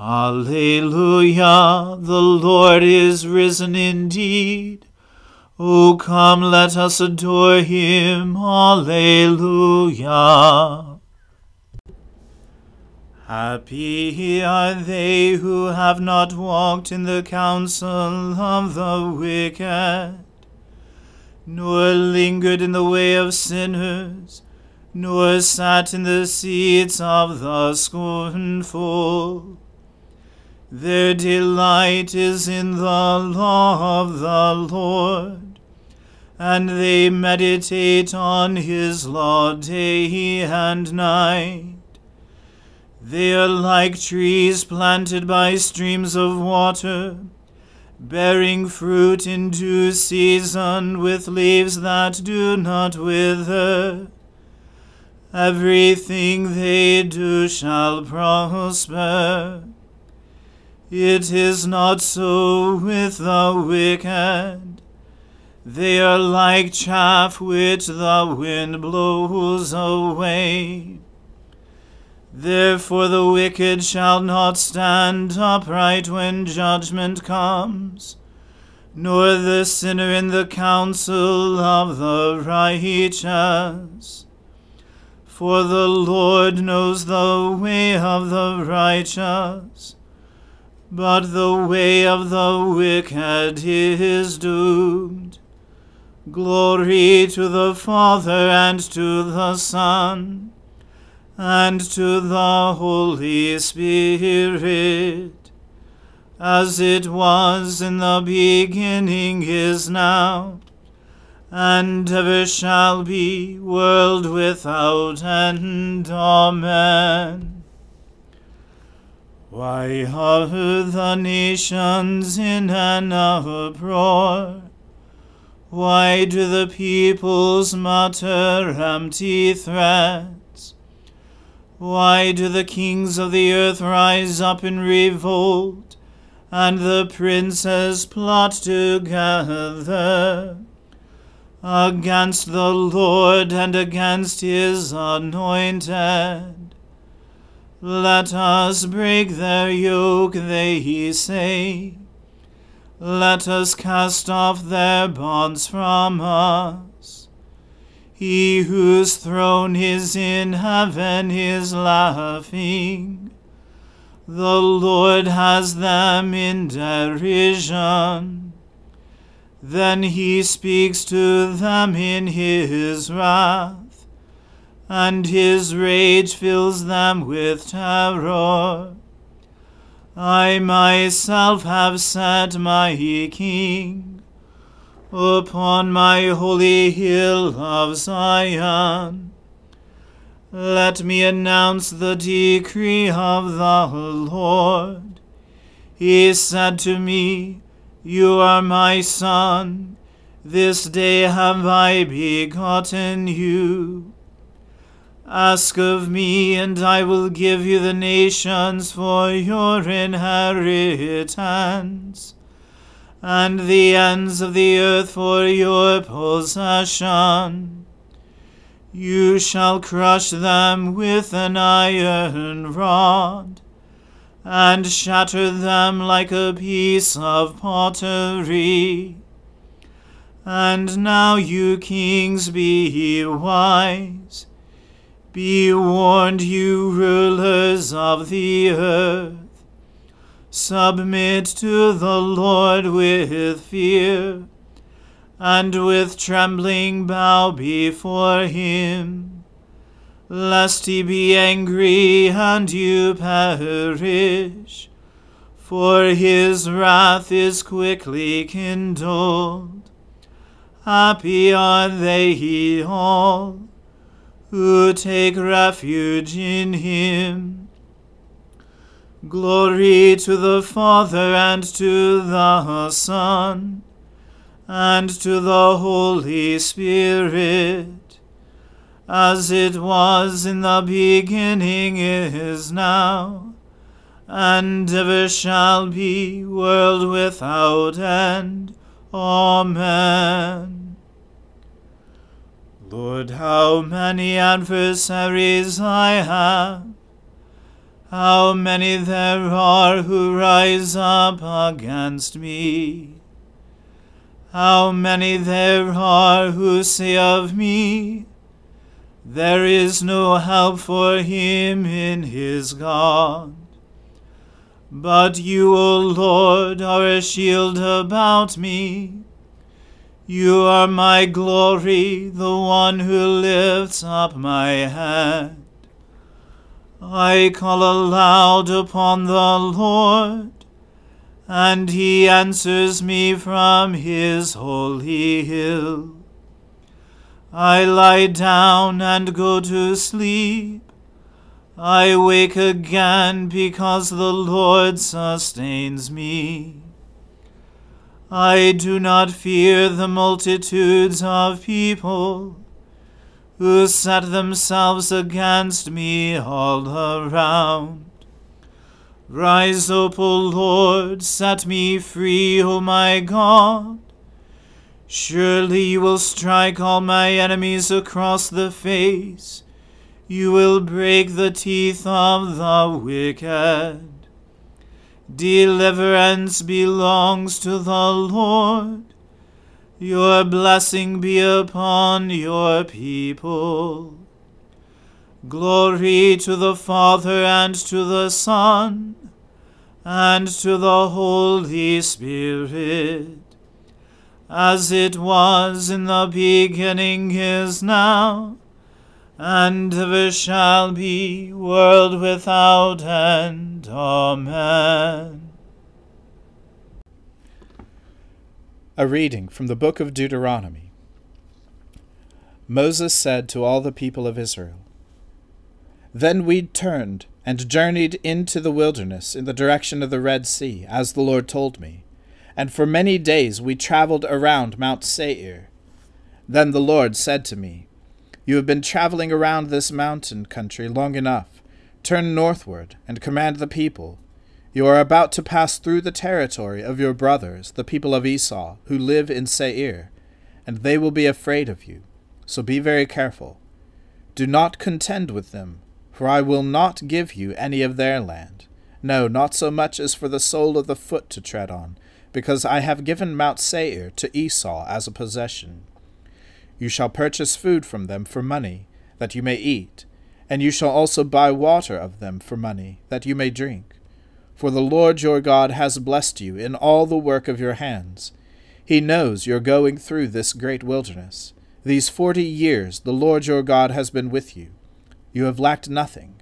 Alleluia, the Lord is risen indeed. O come, let us adore him. Alleluia. Happy are they who have not walked in the counsel of the wicked, nor lingered in the way of sinners, nor sat in the seats of the scornful. Their delight is in the law of the Lord, and they meditate on his law day and night. They are like trees planted by streams of water, bearing fruit in due season with leaves that do not wither. Everything they do shall prosper. It is not so with the wicked. They are like chaff which the wind blows away. Therefore the wicked shall not stand upright when judgment comes, nor the sinner in the counsel of the righteous. For the Lord knows the way of the righteous but the way of the wicked is doomed. Glory to the Father and to the Son and to the Holy Spirit, as it was in the beginning is now, and ever shall be, world without end. Amen. Why are the nations in an uproar? Why do the peoples mutter empty threats? Why do the kings of the earth rise up in revolt, and the princes plot together against the Lord and against his anointed? Let us break their yoke, they say. Let us cast off their bonds from us. He whose throne is in heaven is laughing. The Lord has them in derision. Then he speaks to them in his wrath, and his rage fills them with terror. I myself have set my king upon my holy hill of Zion. Let me announce the decree of the Lord. He said to me, You are my son. This day have I begotten you. Ask of me, and I will give you the nations for your inheritance, and the ends of the earth for your possession. You shall crush them with an iron rod, and shatter them like a piece of pottery. And now, you kings, be wise be warned, you rulers of the earth. Submit to the Lord with fear, and with trembling bow before him, lest he be angry and you perish. For his wrath is quickly kindled. Happy are they all who take refuge in him. Glory to the Father and to the Son and to the Holy Spirit, as it was in the beginning is now, and ever shall be, world without end. Amen. Lord, how many adversaries I have, how many there are who rise up against me. How many there are who say of me, There is no help for him in his God. But you, O Lord, are a shield about me you are my glory, the one who lifts up my head. I call aloud upon the Lord, and he answers me from his holy hill. I lie down and go to sleep. I wake again because the Lord sustains me. I do not fear the multitudes of people who set themselves against me all around. Rise up, O Lord, set me free, O my God. Surely you will strike all my enemies across the face. You will break the teeth of the wicked. Deliverance belongs to the Lord. Your blessing be upon your people. Glory to the Father and to the Son and to the Holy Spirit, as it was in the beginning is now and ever shall be, world without end. Amen. A reading from the book of Deuteronomy. Moses said to all the people of Israel, Then we turned and journeyed into the wilderness in the direction of the Red Sea, as the Lord told me. And for many days we traveled around Mount Seir. Then the Lord said to me, you have been traveling around this mountain country long enough. Turn northward and command the people. You are about to pass through the territory of your brothers, the people of Esau, who live in Seir, and they will be afraid of you. So be very careful. Do not contend with them, for I will not give you any of their land. No, not so much as for the sole of the foot to tread on, because I have given Mount Seir to Esau as a possession. You shall purchase food from them for money, that you may eat, and you shall also buy water of them for money, that you may drink. For the Lord your God has blessed you in all the work of your hands. He knows you're going through this great wilderness. These forty years the Lord your God has been with you. You have lacked nothing.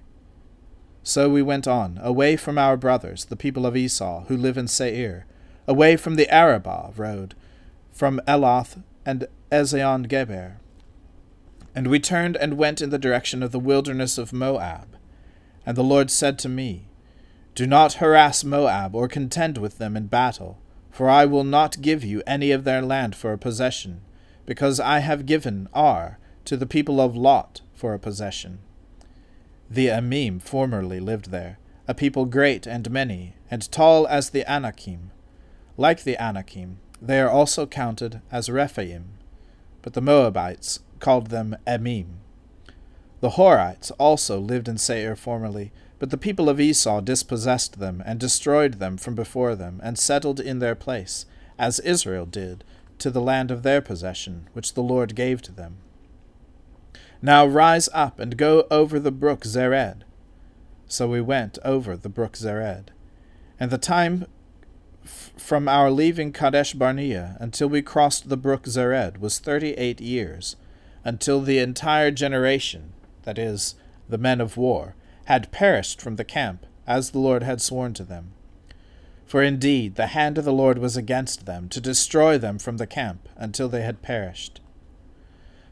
So we went on, away from our brothers, the people of Esau, who live in Seir, away from the Arabah road, from Elath and Ezion Geber. And we turned and went in the direction of the wilderness of Moab. And the Lord said to me, Do not harass Moab or contend with them in battle, for I will not give you any of their land for a possession, because I have given Ar to the people of Lot for a possession. The Emim formerly lived there, a people great and many, and tall as the Anakim. Like the Anakim, they are also counted as Rephaim but the Moabites called them Emim. The Horites also lived in Seir formerly, but the people of Esau dispossessed them, and destroyed them from before them, and settled in their place, as Israel did, to the land of their possession, which the Lord gave to them. Now rise up and go over the brook Zered. So we went over the brook Zered. And the time from our leaving Kadesh Barnea until we crossed the brook Zered was thirty eight years, until the entire generation, that is, the men of war, had perished from the camp, as the Lord had sworn to them. For indeed the hand of the Lord was against them, to destroy them from the camp, until they had perished.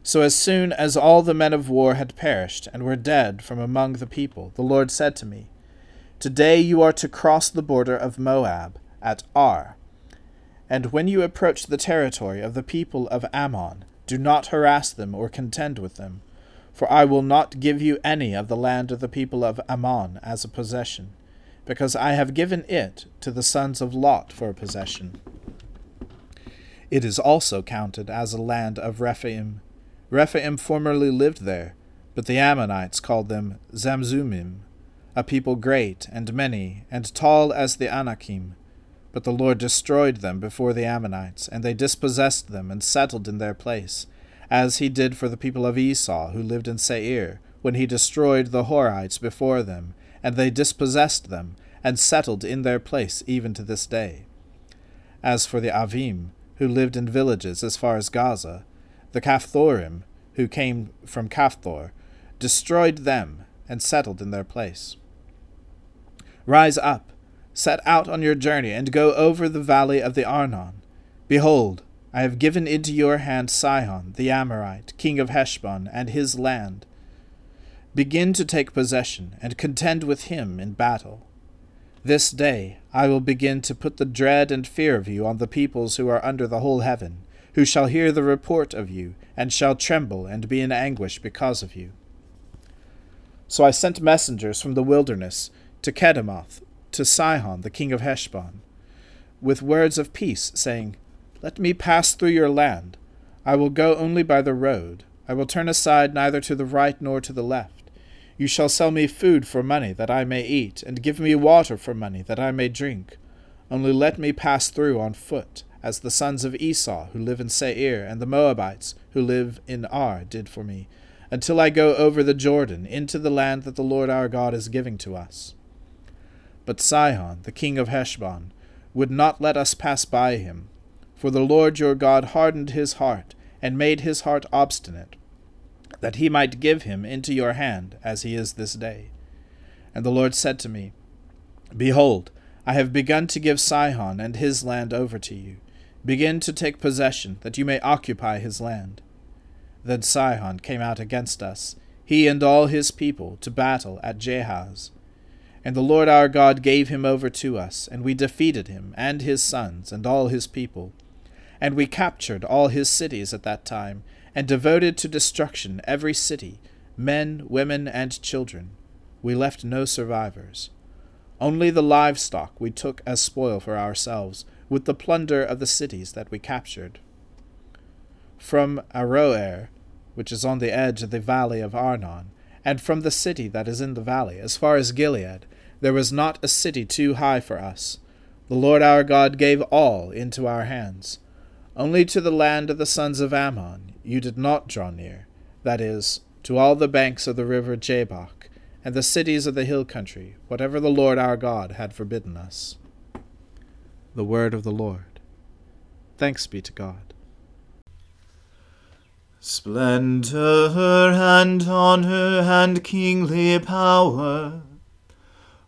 So as soon as all the men of war had perished, and were dead from among the people, the Lord said to me, Today you are to cross the border of Moab, at Ar. And when you approach the territory of the people of Ammon, do not harass them or contend with them, for I will not give you any of the land of the people of Ammon as a possession, because I have given it to the sons of Lot for a possession. It is also counted as a land of Rephaim. Rephaim formerly lived there, but the Ammonites called them Zamzummim, a people great and many, and tall as the Anakim. But the Lord destroyed them before the Ammonites, and they dispossessed them and settled in their place, as he did for the people of Esau who lived in Seir, when he destroyed the Horites before them, and they dispossessed them, and settled in their place even to this day. As for the Avvim, who lived in villages as far as Gaza, the Caphtorim, who came from Caphtor, destroyed them, and settled in their place. Rise up, Set out on your journey, and go over the valley of the Arnon. Behold, I have given into your hand Sihon the Amorite, king of Heshbon, and his land. Begin to take possession, and contend with him in battle. This day I will begin to put the dread and fear of you on the peoples who are under the whole heaven, who shall hear the report of you, and shall tremble and be in anguish because of you. So I sent messengers from the wilderness to Kedemoth, to Sihon, the king of Heshbon, with words of peace, saying, Let me pass through your land. I will go only by the road. I will turn aside neither to the right nor to the left. You shall sell me food for money, that I may eat, and give me water for money, that I may drink. Only let me pass through on foot, as the sons of Esau, who live in Seir, and the Moabites, who live in Ar, did for me, until I go over the Jordan, into the land that the Lord our God is giving to us. But Sihon, the king of Heshbon, would not let us pass by him. For the Lord your God hardened his heart, and made his heart obstinate, that he might give him into your hand, as he is this day. And the Lord said to me, Behold, I have begun to give Sihon and his land over to you. Begin to take possession, that you may occupy his land. Then Sihon came out against us, he and all his people, to battle at Jahaz. And the Lord our God gave him over to us, and we defeated him, and his sons, and all his people. And we captured all his cities at that time, and devoted to destruction every city, men, women, and children. we left no survivors. Only the livestock we took as spoil for ourselves, with the plunder of the cities that we captured. From Aroer, which is on the edge of the valley of Arnon, and from the city that is in the valley, as far as Gilead, there was not a city too high for us. The Lord our God gave all into our hands. Only to the land of the sons of Ammon you did not draw near, that is, to all the banks of the river Jabbok, and the cities of the hill country, whatever the Lord our God had forbidden us. The word of the Lord. Thanks be to God. Splendor and honor and kingly power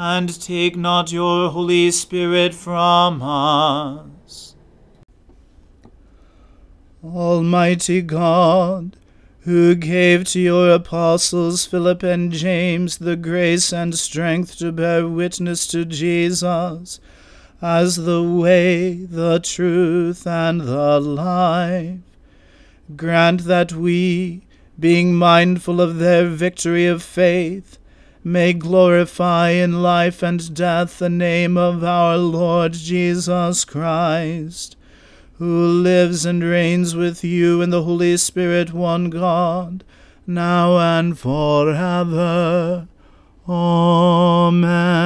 and take not your Holy Spirit from us. Almighty God, who gave to your apostles Philip and James the grace and strength to bear witness to Jesus as the way, the truth, and the life, grant that we, being mindful of their victory of faith, may glorify in life and death the name of our Lord Jesus Christ, who lives and reigns with you in the Holy Spirit, one God, now and forever. Amen.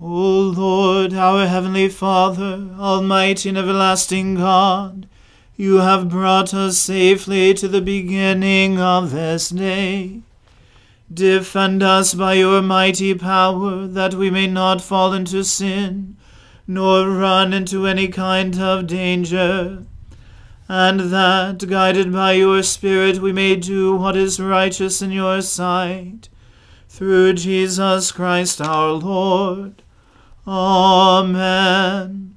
O Lord, our heavenly Father, almighty and everlasting God, you have brought us safely to the beginning of this day. Defend us by your mighty power, that we may not fall into sin, nor run into any kind of danger, and that, guided by your Spirit, we may do what is righteous in your sight. Through Jesus Christ our Lord. Amen.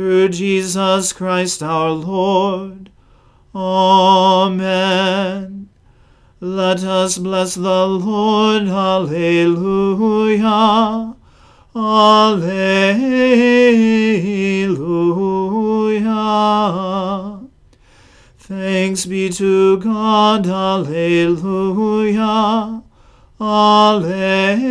through Jesus Christ our Lord. Amen. Let us bless the Lord. Alleluia. Alleluia. Thanks be to God. Alleluia. Alleluia.